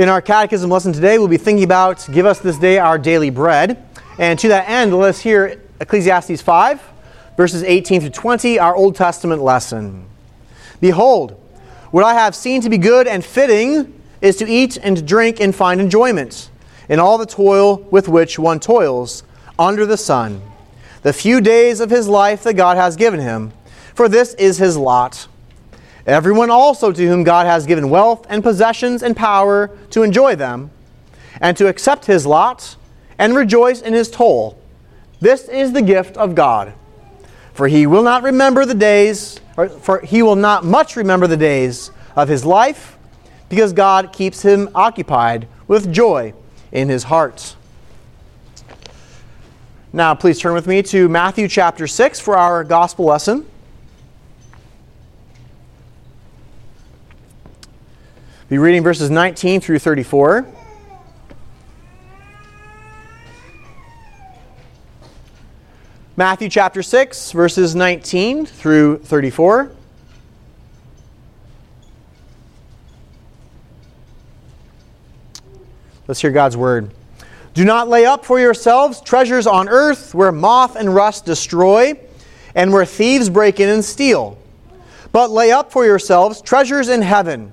In our catechism lesson today, we'll be thinking about give us this day our daily bread. And to that end, let us hear Ecclesiastes 5, verses 18 through 20, our Old Testament lesson. Behold, what I have seen to be good and fitting is to eat and to drink and find enjoyment in all the toil with which one toils under the sun, the few days of his life that God has given him, for this is his lot. Everyone also to whom God has given wealth and possessions and power to enjoy them, and to accept his lot and rejoice in his toil. This is the gift of God. For he will not remember the days, or for he will not much remember the days of his life, because God keeps him occupied with joy in his heart. Now, please turn with me to Matthew chapter 6 for our gospel lesson. Be reading verses 19 through 34. Matthew chapter 6, verses 19 through 34. Let's hear God's word. Do not lay up for yourselves treasures on earth where moth and rust destroy and where thieves break in and steal. But lay up for yourselves treasures in heaven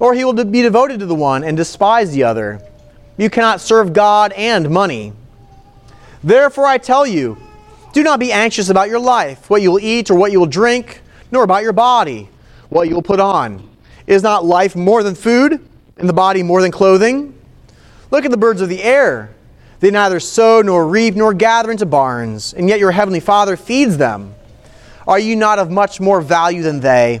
or he will be devoted to the one and despise the other. You cannot serve God and money. Therefore, I tell you, do not be anxious about your life, what you will eat or what you will drink, nor about your body, what you will put on. Is not life more than food, and the body more than clothing? Look at the birds of the air. They neither sow nor reap nor gather into barns, and yet your heavenly Father feeds them. Are you not of much more value than they?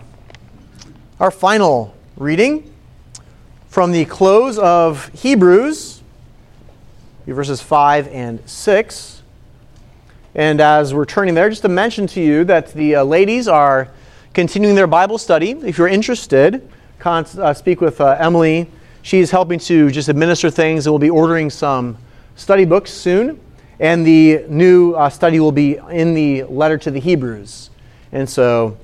Our final reading from the close of Hebrews, verses 5 and 6. And as we're turning there, just to mention to you that the uh, ladies are continuing their Bible study. If you're interested, con- uh, speak with uh, Emily. She's helping to just administer things, and we'll be ordering some study books soon. And the new uh, study will be in the letter to the Hebrews. And so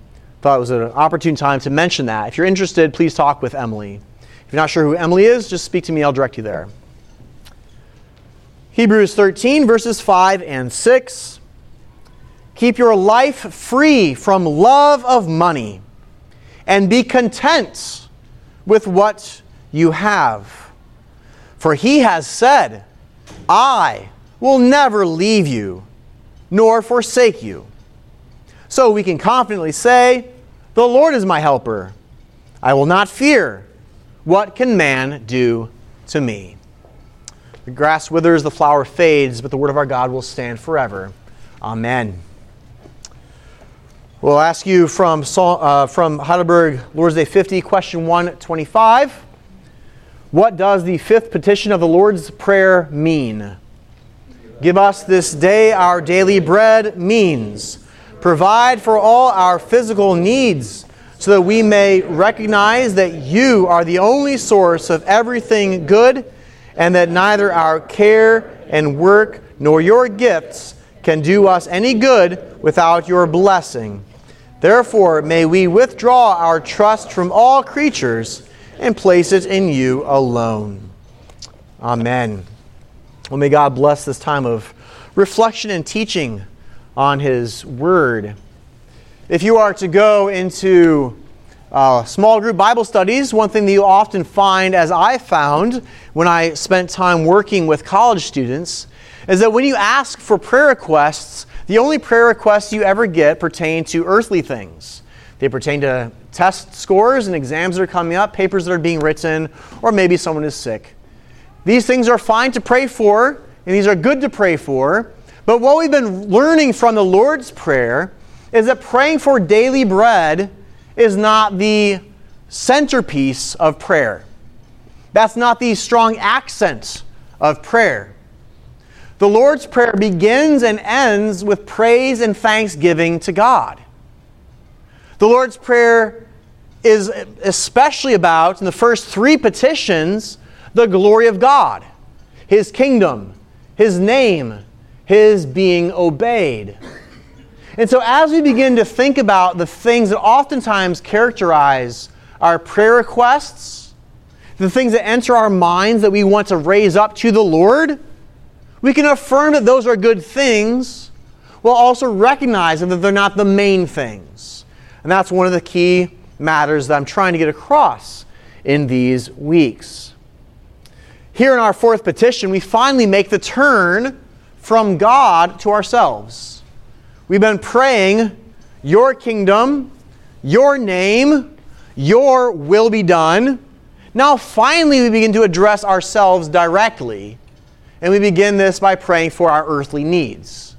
thought it was an opportune time to mention that. If you're interested, please talk with Emily. If you're not sure who Emily is, just speak to me. I'll direct you there. Hebrews 13, verses 5 and 6. Keep your life free from love of money and be content with what you have. For he has said, I will never leave you nor forsake you. So we can confidently say, The Lord is my helper. I will not fear. What can man do to me? The grass withers, the flower fades, but the word of our God will stand forever. Amen. We'll ask you from, uh, from Heidelberg Lord's Day 50, question 125. What does the fifth petition of the Lord's Prayer mean? Give us this day our daily bread means Provide for all our physical needs, so that we may recognize that you are the only source of everything good, and that neither our care and work nor your gifts can do us any good without your blessing. Therefore, may we withdraw our trust from all creatures and place it in you alone. Amen. Well, may God bless this time of reflection and teaching on His Word. If you are to go into uh, small group Bible studies, one thing that you often find, as I found when I spent time working with college students, is that when you ask for prayer requests, the only prayer requests you ever get pertain to earthly things. They pertain to test scores and exams that are coming up, papers that are being written, or maybe someone is sick. These things are fine to pray for, and these are good to pray for. But what we've been learning from the Lord's Prayer is that praying for daily bread is not the centerpiece of prayer. That's not the strong accent of prayer. The Lord's Prayer begins and ends with praise and thanksgiving to God. The Lord's Prayer is especially about, in the first three petitions, the glory of God, His kingdom, His name, His being obeyed. And so, as we begin to think about the things that oftentimes characterize our prayer requests, the things that enter our minds that we want to raise up to the Lord, we can affirm that those are good things while also recognizing that they're not the main things. And that's one of the key matters that I'm trying to get across in these weeks. Here in our fourth petition, we finally make the turn from God to ourselves. We've been praying, Your kingdom, Your name, Your will be done. Now, finally, we begin to address ourselves directly, and we begin this by praying for our earthly needs.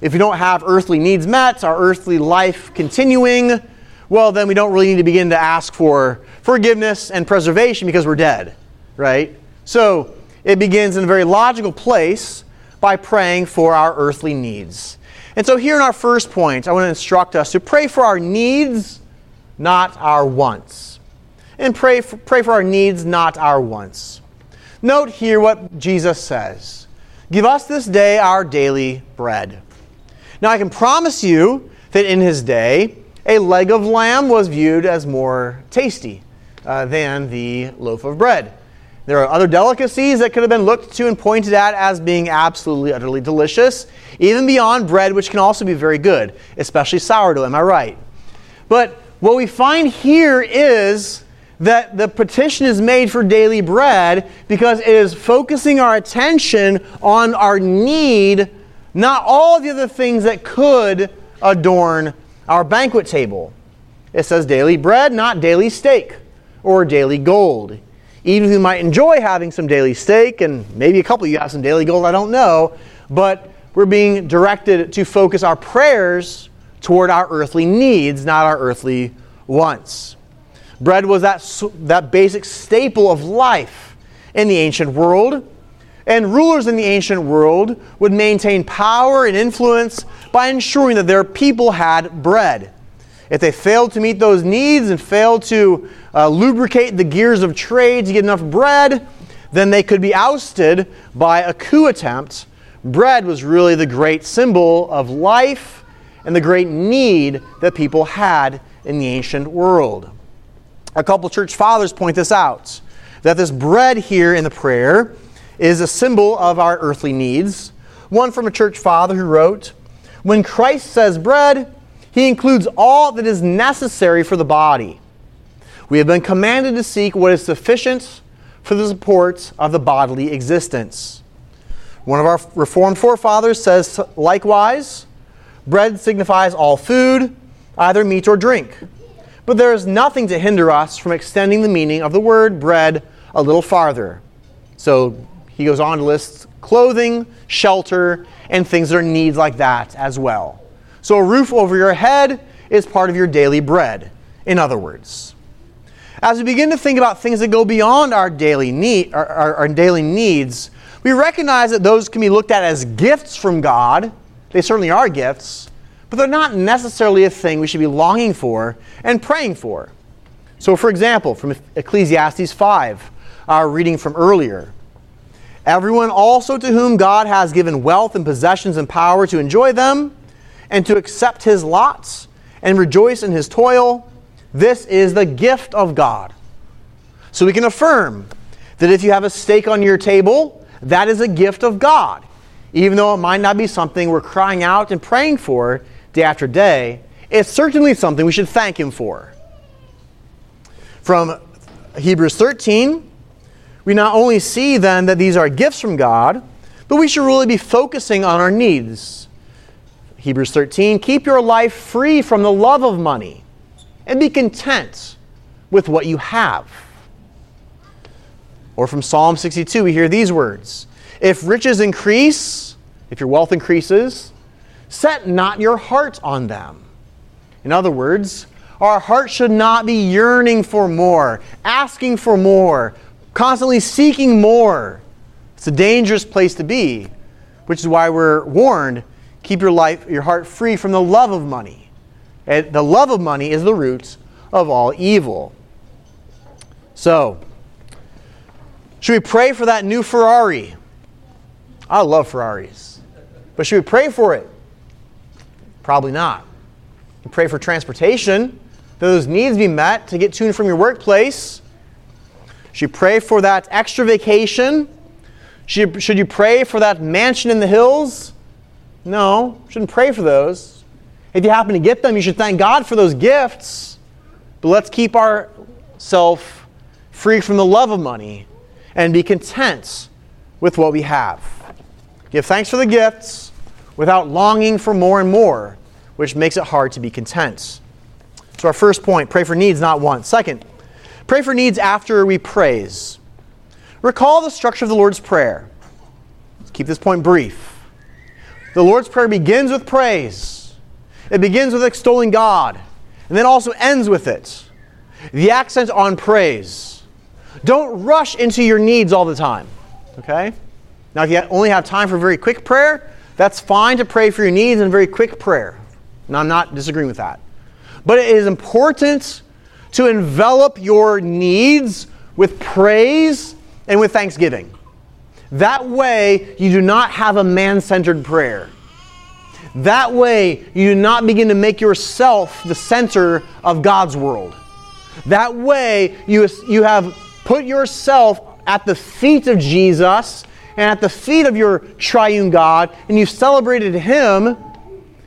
If we don't have earthly needs met, our earthly life continuing, well, then we don't really need to begin to ask for forgiveness and preservation because we're dead, right? So it begins in a very logical place by praying for our earthly needs. And so, here in our first point, I want to instruct us to pray for our needs, not our wants. And pray for, pray for our needs, not our wants. Note here what Jesus says Give us this day our daily bread. Now, I can promise you that in his day, a leg of lamb was viewed as more tasty uh, than the loaf of bread. There are other delicacies that could have been looked to and pointed at as being absolutely, utterly delicious, even beyond bread, which can also be very good, especially sourdough, am I right? But what we find here is that the petition is made for daily bread because it is focusing our attention on our need, not all the other things that could adorn our banquet table. It says daily bread, not daily steak or daily gold. Even if you might enjoy having some daily steak, and maybe a couple of you have some daily gold, I don't know, but we're being directed to focus our prayers toward our earthly needs, not our earthly wants. Bread was that, that basic staple of life in the ancient world, and rulers in the ancient world would maintain power and influence by ensuring that their people had bread. If they failed to meet those needs and failed to uh, lubricate the gears of trade to get enough bread, then they could be ousted by a coup attempt. Bread was really the great symbol of life and the great need that people had in the ancient world. A couple church fathers point this out that this bread here in the prayer is a symbol of our earthly needs. One from a church father who wrote, When Christ says bread, he includes all that is necessary for the body we have been commanded to seek what is sufficient for the support of the bodily existence. One of our Reformed forefathers says likewise, bread signifies all food, either meat or drink. But there is nothing to hinder us from extending the meaning of the word bread a little farther. So he goes on to list clothing, shelter, and things that are needs like that as well. So a roof over your head is part of your daily bread, in other words. As we begin to think about things that go beyond our daily need, our, our, our daily needs, we recognize that those can be looked at as gifts from God. They certainly are gifts, but they're not necessarily a thing we should be longing for and praying for. So, for example, from Ecclesiastes 5, our reading from earlier Everyone also to whom God has given wealth and possessions and power to enjoy them and to accept his lots and rejoice in his toil, this is the gift of God. So we can affirm that if you have a steak on your table, that is a gift of God. Even though it might not be something we're crying out and praying for day after day, it's certainly something we should thank Him for. From Hebrews 13, we not only see then that these are gifts from God, but we should really be focusing on our needs. Hebrews 13, keep your life free from the love of money and be content with what you have. Or from Psalm 62, we hear these words If riches increase, if your wealth increases, set not your heart on them. In other words, our heart should not be yearning for more, asking for more, constantly seeking more. It's a dangerous place to be, which is why we're warned keep your life, your heart free from the love of money. And the love of money is the root of all evil. So, should we pray for that new Ferrari? I love Ferraris. But should we pray for it? Probably not. Pray for transportation, those needs be met to get to and from your workplace. Should you pray for that extra vacation? Should you pray for that mansion in the hills? No, shouldn't pray for those. If you happen to get them, you should thank God for those gifts. But let's keep ourselves free from the love of money and be content with what we have. Give thanks for the gifts without longing for more and more, which makes it hard to be content. So, our first point pray for needs, not wants. Second, Pray for needs after we praise. Recall the structure of the Lord's Prayer. Let's keep this point brief. The Lord's Prayer begins with praise, it begins with extolling God, and then also ends with it. The accent on praise. Don't rush into your needs all the time. Okay? Now, if you only have time for very quick prayer, that's fine to pray for your needs in very quick prayer. And I'm not disagreeing with that. But it is important to envelop your needs with praise and with thanksgiving. That way, you do not have a man centered prayer. That way, you do not begin to make yourself the center of God's world. That way, you, you have put yourself at the feet of Jesus and at the feet of your triune God, and you've celebrated Him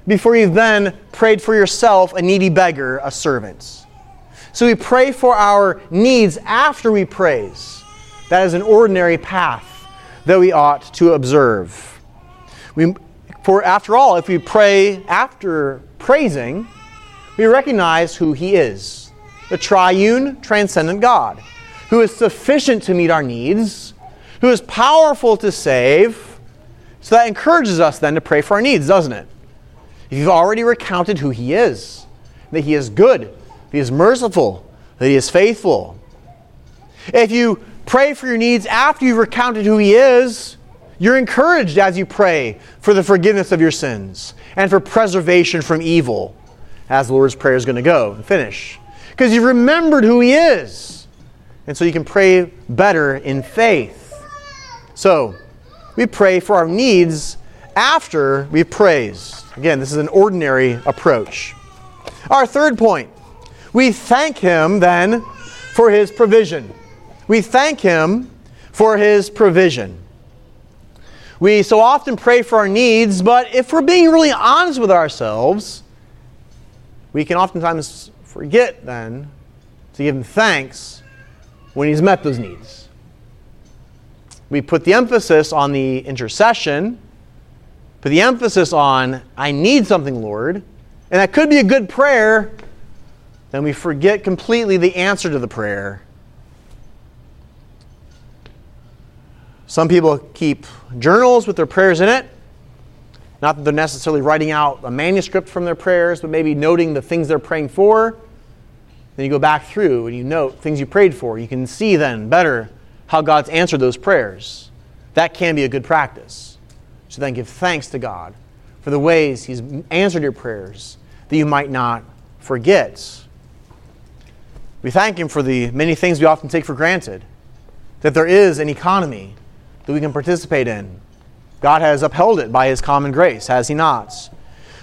before you then prayed for yourself, a needy beggar, a servant. So we pray for our needs after we praise. That is an ordinary path that we ought to observe. We, for after all, if we pray after praising, we recognize who He is the triune, transcendent God, who is sufficient to meet our needs, who is powerful to save. So that encourages us then to pray for our needs, doesn't it? If you've already recounted who He is, that He is good, that he is merciful, that He is faithful. If you pray for your needs after you've recounted who He is, you're encouraged as you pray for the forgiveness of your sins and for preservation from evil, as the Lord's Prayer is going to go and finish. Because you've remembered who He is. And so you can pray better in faith. So, we pray for our needs after we've praised. Again, this is an ordinary approach. Our third point we thank Him then for His provision. We thank Him for His provision. We so often pray for our needs, but if we're being really honest with ourselves, we can oftentimes forget then to give Him thanks when He's met those needs. We put the emphasis on the intercession, put the emphasis on, I need something, Lord. And that could be a good prayer, then we forget completely the answer to the prayer. Some people keep journals with their prayers in it. Not that they're necessarily writing out a manuscript from their prayers, but maybe noting the things they're praying for. Then you go back through and you note things you prayed for. You can see then better how God's answered those prayers. That can be a good practice. So then give thanks to God for the ways He's answered your prayers, that you might not forget. We thank Him for the many things we often take for granted, that there is an economy that we can participate in. God has upheld it by His common grace, has He not?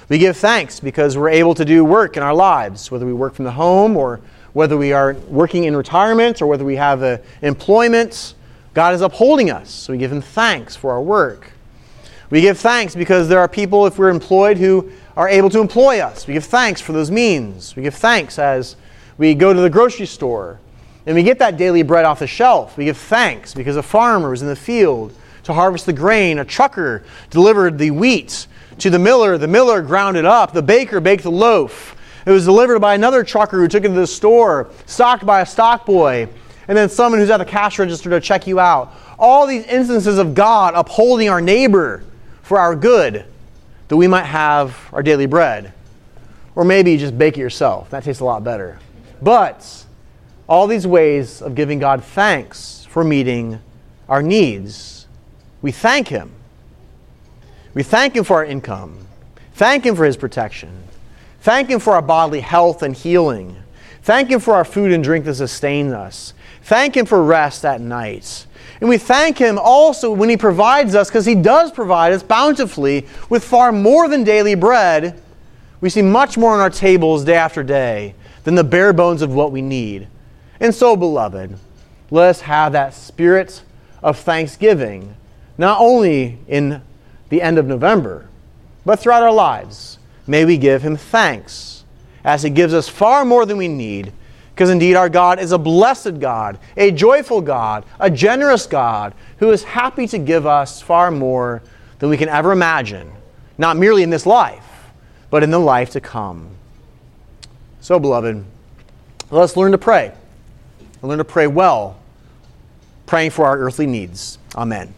We give thanks because we're able to do work in our lives, whether we work from the home or whether we are working in retirement or whether we have a, employment. God is upholding us, so we give Him thanks for our work. We give thanks because there are people, if we're employed, who are able to employ us. We give thanks for those means. We give thanks as we go to the grocery store and we get that daily bread off the shelf. We give thanks because a farmer was in the field to harvest the grain. A trucker delivered the wheat to the miller. The miller ground it up. The baker baked the loaf. It was delivered by another trucker who took it to the store, stocked by a stock boy, and then someone who's at the cash register to check you out. All these instances of God upholding our neighbor for our good, that we might have our daily bread. Or maybe you just bake it yourself. That tastes a lot better. But all these ways of giving God thanks for meeting our needs. We thank Him. We thank Him for our income. Thank Him for His protection. Thank Him for our bodily health and healing. Thank Him for our food and drink that sustains us. Thank Him for rest at night. And we thank Him also when He provides us, because He does provide us bountifully with far more than daily bread. We see much more on our tables day after day than the bare bones of what we need. And so, beloved, let us have that spirit of thanksgiving, not only in the end of November, but throughout our lives. May we give him thanks as he gives us far more than we need, because indeed our God is a blessed God, a joyful God, a generous God who is happy to give us far more than we can ever imagine, not merely in this life, but in the life to come. So, beloved, let us learn to pray and learn to pray well, praying for our earthly needs. Amen.